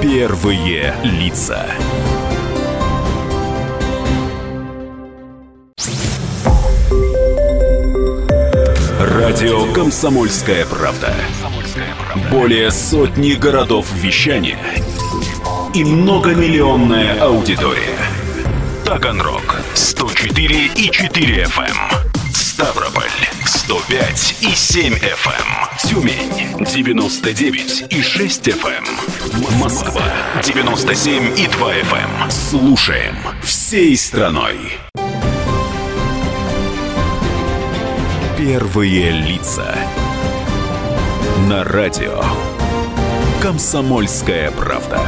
Первые лица. Радио «Комсомольская правда». Более сотни городов вещания и многомиллионная аудитория. Таганрог 104 и 4 FM. Эм. Ставрополь 105 и 7 FM. Эм. Тюмень 99 и 6 FM. Эм. Москва 97 и 2 FM. Слушаем всей страной. Первые лица. На радио. Комсомольская правда.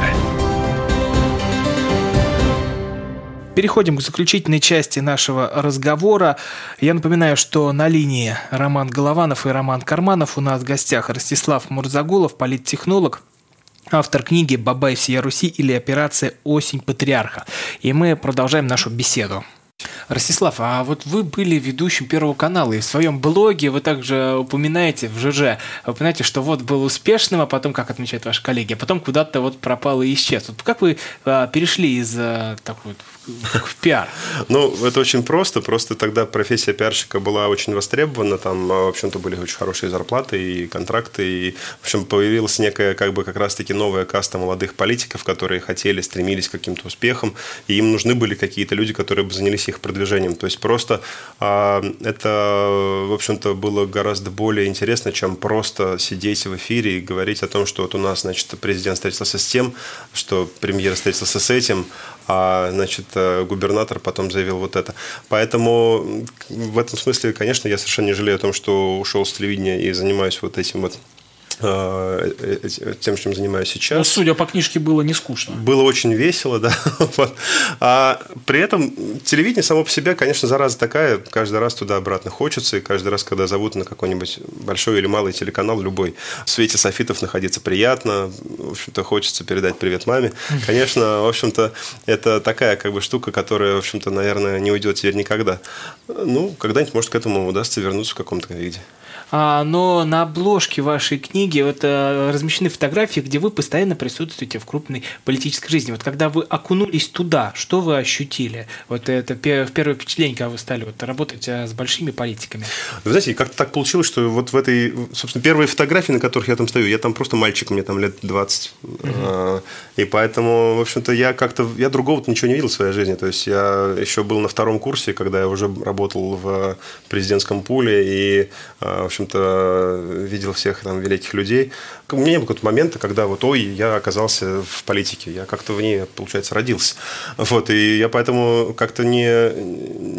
Переходим к заключительной части нашего разговора. Я напоминаю, что на линии Роман Голованов и Роман Карманов у нас в гостях Ростислав Мурзагулов, политтехнолог, автор книги «Бабай всея Руси» или «Операция «Осень патриарха». И мы продолжаем нашу беседу. Ростислав, а вот вы были ведущим Первого канала, и в своем блоге вы также упоминаете в ЖЖ, упоминаете, что вот был успешным, а потом, как отмечают ваши коллеги, а потом куда-то вот пропал и исчез. Вот как вы а, перешли из а, такой в пиар? Ну, это очень просто. Просто тогда профессия пиарщика была очень востребована. Там, а, в общем-то, были очень хорошие зарплаты и контракты. И, в общем, появилась некая, как бы, как раз-таки новая каста молодых политиков, которые хотели, стремились к каким-то успехам. И им нужны были какие-то люди, которые бы занялись их продвижением. То есть просто а, это, в общем-то, было гораздо более интересно, чем просто сидеть в эфире и говорить о том, что вот у нас, значит, президент встретился с тем, что премьер встретился с этим, а, значит, э, губернатор потом заявил вот это. Поэтому в этом смысле, конечно, я совершенно не жалею о том, что ушел с телевидения и занимаюсь вот этим вот тем, чем занимаюсь сейчас. Ну, судя по книжке, было не скучно. Было очень весело, да. А при этом телевидение само по себе, конечно, зараза такая. Каждый раз туда-обратно хочется. И каждый раз, когда зовут на какой-нибудь большой или малый телеканал, любой, в свете софитов находиться приятно. В общем-то, хочется передать привет маме. Конечно, в общем-то, это такая как бы штука, которая, в общем-то, наверное, не уйдет теперь никогда. Ну, когда-нибудь, может, к этому удастся вернуться в каком-то виде. А, но на обложке вашей книги вот, э, размещены фотографии, где вы постоянно присутствуете в крупной политической жизни. Вот когда вы окунулись туда, что вы ощутили? Вот это первое впечатление, когда вы стали вот, работать э, с большими политиками. Вы знаете, как-то так получилось, что вот в этой, собственно, первые фотографии, на которых я там стою, я там просто мальчик, мне там лет 20. Угу. И поэтому, в общем-то, я как-то, я другого ничего не видел в своей жизни. То есть я еще был на втором курсе, когда я уже работал в президентском пуле и, в общем общем-то, видел всех там великих людей. У меня не было какого-то момента, когда вот, ой, я оказался в политике, я как-то в ней, получается, родился. Вот, и я поэтому как-то не,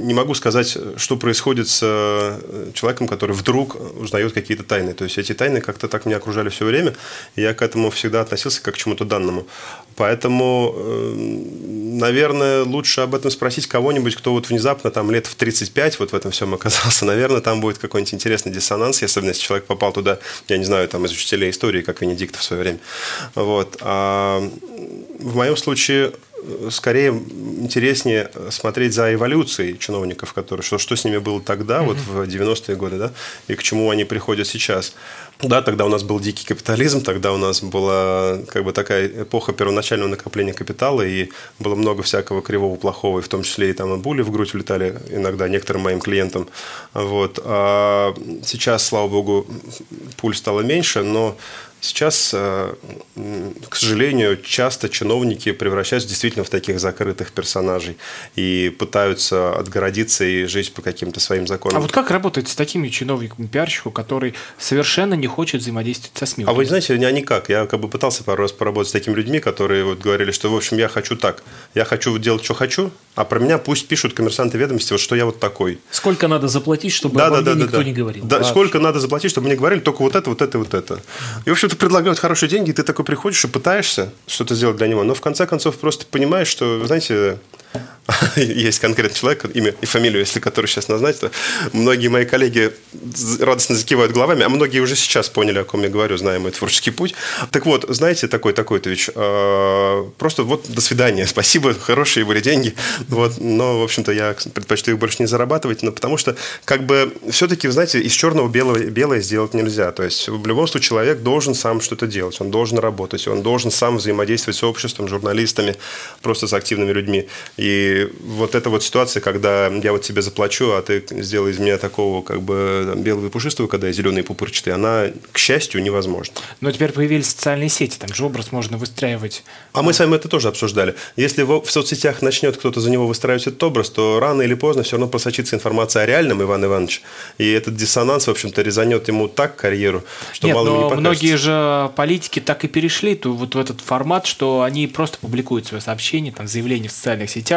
не могу сказать, что происходит с э, человеком, который вдруг узнает какие-то тайны. То есть эти тайны как-то так меня окружали все время, и я к этому всегда относился как к чему-то данному. Поэтому, э, наверное, лучше об этом спросить кого-нибудь, кто вот внезапно там лет в 35 вот в этом всем оказался. Наверное, там будет какой-нибудь интересный диссонанс, особенно если человек попал туда, я не знаю, там из учителей истории, как Венедиктов в свое время. Вот. А в моем случае скорее интереснее смотреть за эволюцией чиновников, которые, что, что с ними было тогда, mm-hmm. вот в 90-е годы, да, и к чему они приходят сейчас. Да, тогда у нас был дикий капитализм, тогда у нас была как бы такая эпоха первоначального накопления капитала, и было много всякого кривого, плохого, и в том числе и там и були в грудь улетали иногда некоторым моим клиентам. Вот. А сейчас, слава богу, пуль стало меньше, но Сейчас, э, к сожалению, часто чиновники превращаются действительно в таких закрытых персонажей и пытаются отгородиться и жить по каким-то своим законам. А вот как работать с такими чиновниками, пиарщиком, который совершенно не хочет взаимодействовать со СМИ? А вы знаете, я никак. Я как бы пытался пару раз поработать с такими людьми, которые вот говорили, что, в общем, я хочу так. Я хочу делать, что хочу, а про меня пусть пишут коммерсанты ведомости, вот что я вот такой. Сколько надо заплатить, чтобы обо мне никто не говорил? Да, сколько надо заплатить, чтобы мне говорили только вот это, вот это, вот это. И, в общем-то, предлагают хорошие деньги, и ты такой приходишь и пытаешься что-то сделать для него, но в конце концов просто понимаешь, что, вы знаете, есть конкретный человек, имя и фамилию, если который сейчас назвать, то многие мои коллеги радостно закивают головами, а многие уже сейчас поняли, о ком я говорю, зная мой творческий путь. Так вот, знаете, такой такой-то э, просто вот до свидания, спасибо, хорошие были деньги, вот, но, в общем-то, я предпочту их больше не зарабатывать, но потому что, как бы, все-таки, знаете, из черного белое, белое сделать нельзя, то есть, в любом случае, человек должен сам что-то делать, он должен работать, он должен сам взаимодействовать с обществом, журналистами, просто с активными людьми. И вот эта вот ситуация, когда я вот тебе заплачу, а ты сделай из меня такого как бы там, белого и пушистого, когда я зеленый и пупырчатый, она, к счастью, невозможна. Но теперь появились социальные сети, там же образ можно выстраивать. А мы с вами это тоже обсуждали. Если в, соцсетях начнет кто-то за него выстраивать этот образ, то рано или поздно все равно просочится информация о реальном Иване Ивановиче. И этот диссонанс, в общем-то, резанет ему так карьеру, что Нет, мало но не покажется. многие же политики так и перешли то, вот в этот формат, что они просто публикуют свои сообщения, там, заявления в социальных сетях,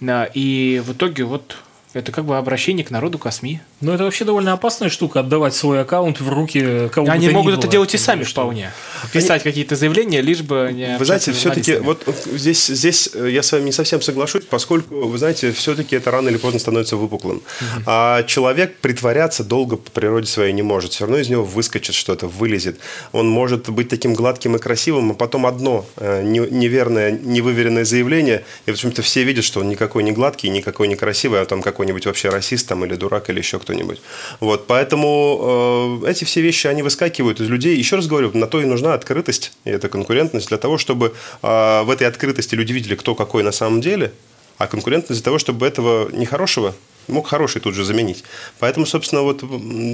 да, и в итоге вот это как бы обращение к народу, к СМИ. Ну, это вообще довольно опасная штука, отдавать свой аккаунт в руки кого Они могут было. это делать и сами Что? вполне. Писать какие-то заявления, лишь бы не Вы знаете, все-таки вот здесь, здесь э, я с вами не совсем соглашусь, поскольку, вы знаете, все-таки это рано или поздно становится выпуклым. А человек притворяться долго по природе своей не может. Все равно из него выскочит что-то, вылезет. Он может быть таким гладким и красивым, а потом одно э, не- неверное, невыверенное заявление, и, в общем-то, все видят, что он никакой не гладкий, никакой не красивый, а там какой-нибудь вообще расист там, или дурак, или еще кто-нибудь. Вот, поэтому э, эти все вещи, они выскакивают из людей. Еще раз говорю, на то и нужна открытость, и эта конкурентность, для того, чтобы э, в этой открытости люди видели, кто какой на самом деле, а конкурентность для того, чтобы этого нехорошего мог хороший тут же заменить. Поэтому, собственно, вот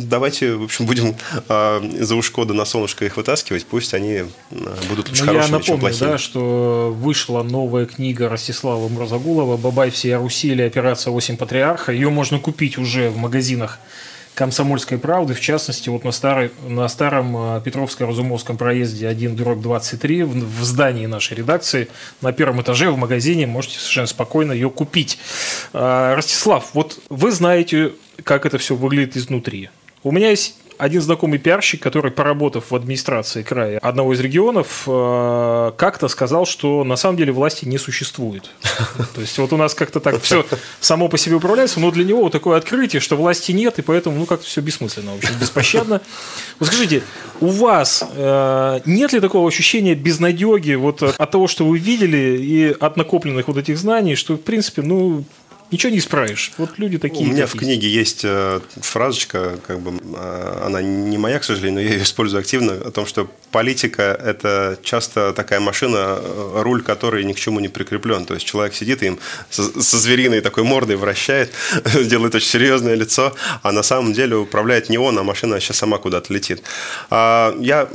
давайте, в общем, будем э, за ушко да на солнышко их вытаскивать, пусть они э, будут лучше Ну, я хорошими, чем напомню, плохими. да, что вышла новая книга Ростислава Мурзагулова «Бабай всей Руси» или «Операция 8 патриарха». Ее можно купить уже в магазинах «Комсомольской правды», в частности, вот на, старой, на старом э, Петровско-Разумовском проезде 1 дробь 23 в, в здании нашей редакции на первом этаже в магазине можете совершенно спокойно ее купить. А, Ростислав, вот вы знаете, как это все выглядит изнутри. У меня есть один знакомый пиарщик, который, поработав в администрации края одного из регионов, э, как-то сказал, что на самом деле власти не существует. То есть вот у нас как-то так все само по себе управляется, но для него вот такое открытие, что власти нет, и поэтому ну как-то все бессмысленно, в общем, беспощадно. Вот скажите, у вас э, нет ли такого ощущения безнадеги вот от от того, что вы видели, и от накопленных вот этих знаний, что, в принципе, ну, ничего не исправишь. Вот люди такие. У меня в книге есть э, фразочка, как бы э, она не моя, к сожалению, но я ее использую активно, о том, что политика – это часто такая машина, э, руль которой ни к чему не прикреплен. То есть человек сидит и им со, со звериной такой мордой вращает, делает очень серьезное лицо, а на самом деле управляет не он, а машина сейчас сама куда-то летит. А, Я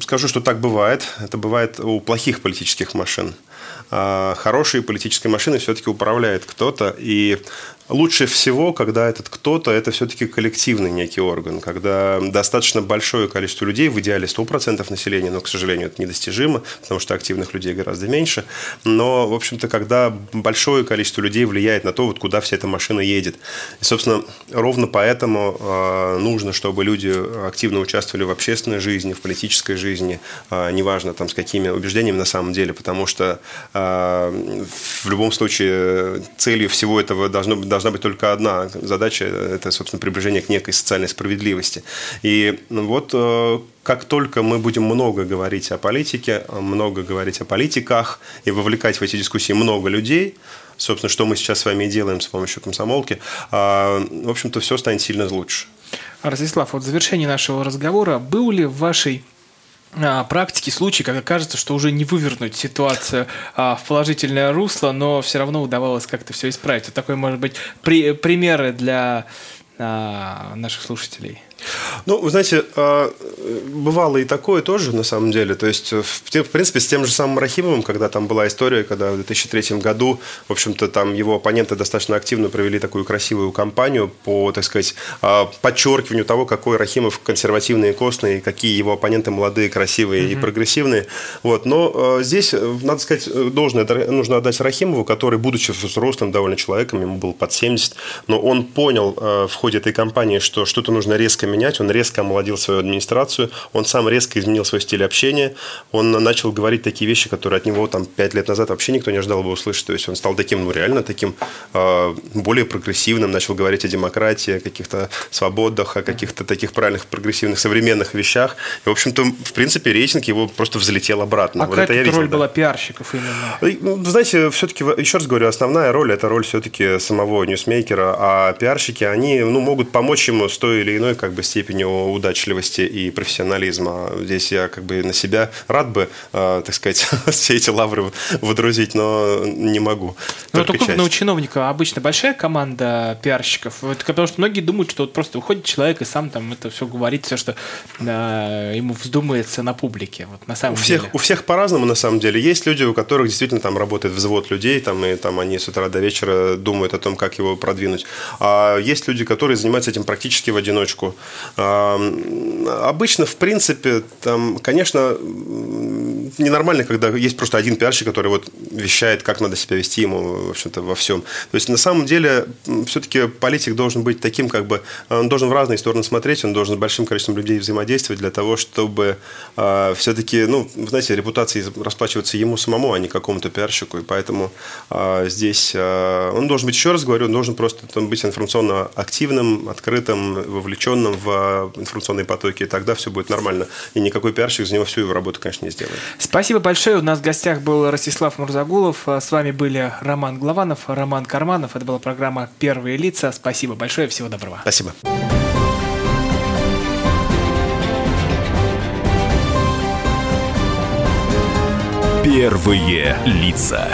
скажу, что так бывает. Это бывает у плохих политических машин. А хорошей политической машиной все-таки управляет кто-то. И лучше всего, когда этот кто-то, это все-таки коллективный некий орган, когда достаточно большое количество людей, в идеале 100% населения, но, к сожалению, это недостижимо, потому что активных людей гораздо меньше. Но, в общем-то, когда большое количество людей влияет на то, вот куда вся эта машина едет. И, собственно, ровно поэтому э, нужно, чтобы люди активно участвовали в общественной жизни, в политической жизни, э, неважно там с какими убеждениями на самом деле, потому что э, в любом случае целью всего этого должно быть, должна быть только одна задача, это, собственно, приближение к некой социальной справедливости. И ну, вот э, как только мы будем много говорить о политике, много говорить о политиках и вовлекать в эти дискуссии много людей, собственно, что мы сейчас с вами и делаем с помощью комсомолки, а, в общем-то, все станет сильно лучше. Ростислав, вот в завершении нашего разговора был ли в вашей а, практике случай, когда кажется, что уже не вывернуть ситуацию а, в положительное русло, но все равно удавалось как-то все исправить. Вот такой, может быть, при, примеры для а, наших слушателей. Ну, вы знаете, а, бывало и такое тоже, на самом деле. То есть, в принципе, с тем же самым Рахимовым, когда там была история, когда в 2003 году, в общем-то, там его оппоненты достаточно активно провели такую красивую кампанию по, так сказать, а, подчеркиванию того, какой Рахимов консервативный и костный, какие его оппоненты молодые, красивые mm-hmm. и прогрессивные. Вот. Но а, здесь, надо сказать, должное нужно отдать Рахимову, который, будучи взрослым довольно человеком, ему было под 70, но он понял в ходе этой кампании, что что-то нужно резко менять, он резко омолодил свою администрацию, он сам резко изменил свой стиль общения, он начал говорить такие вещи, которые от него там пять лет назад вообще никто не ожидал бы услышать. То есть он стал таким, ну реально таким э, более прогрессивным, начал говорить о демократии, о каких-то свободах, о каких-то таких правильных прогрессивных современных вещах. И, в общем-то, в принципе, рейтинг его просто взлетел обратно. А вот какая это я роль да. была пиарщиков именно? Ну, знаете, все-таки, еще раз говорю, основная роль – это роль все-таки самого ньюсмейкера, а пиарщики, они ну, могут помочь ему с той или иной как бы степенью удачливости и профессионализма. Здесь я как бы на себя рад бы, э, так сказать, все эти лавры выдрузить, но не могу. Ну, только крупного ну, чиновника обычно большая команда пиарщиков, вот, потому что многие думают, что вот просто уходит человек и сам там это все говорит, все, что э, ему вздумается на публике. Вот, на самом у всех, деле. У всех по-разному, на самом деле. Есть люди, у которых действительно там работает взвод людей, там, и там они с утра до вечера думают о том, как его продвинуть. А есть люди, которые занимаются этим практически в одиночку. Обычно, в принципе, там, конечно, ненормально, когда есть просто один пиарщик, который вот вещает, как надо себя вести ему, в общем-то, во всем. То есть, на самом деле, все-таки политик должен быть таким, как бы, он должен в разные стороны смотреть, он должен с большим количеством людей взаимодействовать для того, чтобы э, а, все-таки, ну, знаете, репутации расплачиваться ему самому, а не какому-то пиарщику, и поэтому э, здесь э, он должен быть, еще раз говорю, он должен просто там, быть информационно активным, открытым, вовлеченным в информационные потоки, и тогда все будет нормально. И никакой пиарщик за него всю его работу, конечно, не сделает. Спасибо большое. У нас в гостях был Ростислав Мурзагулов. С вами были Роман Главанов, Роман Карманов. Это была программа «Первые лица». Спасибо большое. Всего доброго. Спасибо. Первые лица.